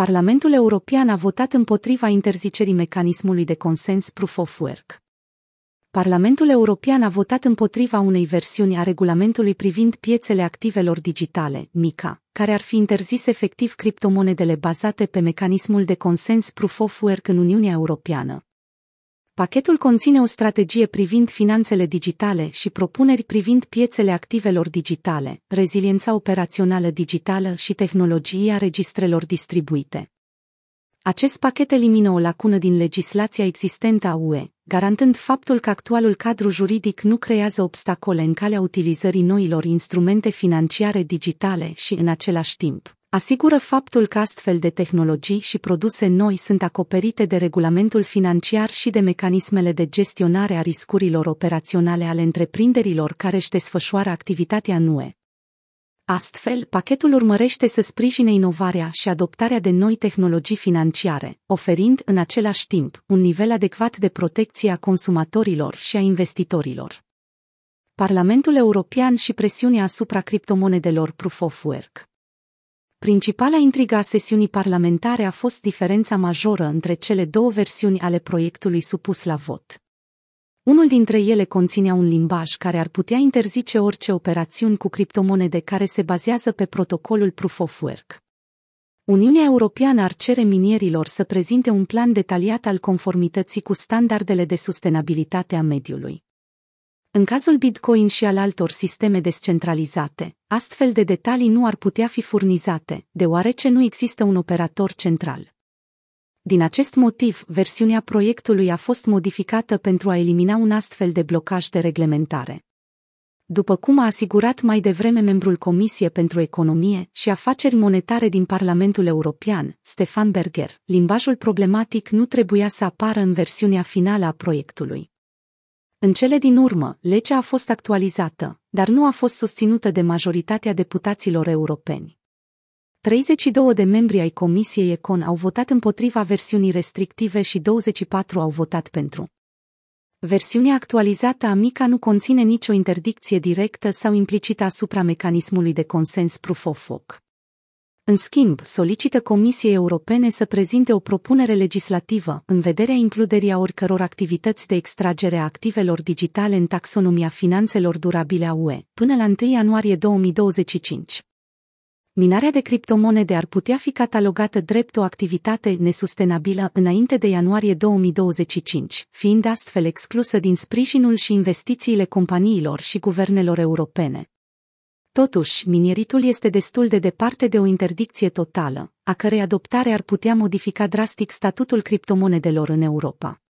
Parlamentul European a votat împotriva interzicerii mecanismului de consens Proof of Work. Parlamentul European a votat împotriva unei versiuni a regulamentului privind piețele activelor digitale, MICA, care ar fi interzis efectiv criptomonedele bazate pe mecanismul de consens Proof of Work în Uniunea Europeană. Pachetul conține o strategie privind finanțele digitale și propuneri privind piețele activelor digitale, reziliența operațională digitală și tehnologia registrelor distribuite. Acest pachet elimină o lacună din legislația existentă a UE, garantând faptul că actualul cadru juridic nu creează obstacole în calea utilizării noilor instrumente financiare digitale și, în același timp, asigură faptul că astfel de tehnologii și produse noi sunt acoperite de regulamentul financiar și de mecanismele de gestionare a riscurilor operaționale ale întreprinderilor care își desfășoară activitatea în UE. Astfel, pachetul urmărește să sprijine inovarea și adoptarea de noi tehnologii financiare, oferind în același timp un nivel adecvat de protecție a consumatorilor și a investitorilor. Parlamentul European și presiunea asupra criptomonedelor Proof of Work. Principala intrigă a sesiunii parlamentare a fost diferența majoră între cele două versiuni ale proiectului supus la vot. Unul dintre ele conținea un limbaj care ar putea interzice orice operațiuni cu criptomonede care se bazează pe protocolul Proof of Work. Uniunea Europeană ar cere minierilor să prezinte un plan detaliat al conformității cu standardele de sustenabilitate a mediului. În cazul Bitcoin și al altor sisteme descentralizate, astfel de detalii nu ar putea fi furnizate, deoarece nu există un operator central. Din acest motiv, versiunea proiectului a fost modificată pentru a elimina un astfel de blocaj de reglementare. După cum a asigurat mai devreme membrul Comisie pentru Economie și Afaceri Monetare din Parlamentul European, Stefan Berger, limbajul problematic nu trebuia să apară în versiunea finală a proiectului. În cele din urmă, legea a fost actualizată, dar nu a fost susținută de majoritatea deputaților europeni. 32 de membri ai Comisiei Econ au votat împotriva versiunii restrictive și 24 au votat pentru. Versiunea actualizată a MICA nu conține nicio interdicție directă sau implicită asupra mecanismului de consens Proof of Work. În schimb, solicită Comisiei Europene să prezinte o propunere legislativă în vederea includerii a oricăror activități de extragere a activelor digitale în taxonomia finanțelor durabile a UE, până la 1 ianuarie 2025 minarea de criptomonede ar putea fi catalogată drept o activitate nesustenabilă înainte de ianuarie 2025, fiind astfel exclusă din sprijinul și investițiile companiilor și guvernelor europene. Totuși, mineritul este destul de departe de o interdicție totală, a cărei adoptare ar putea modifica drastic statutul criptomonedelor în Europa.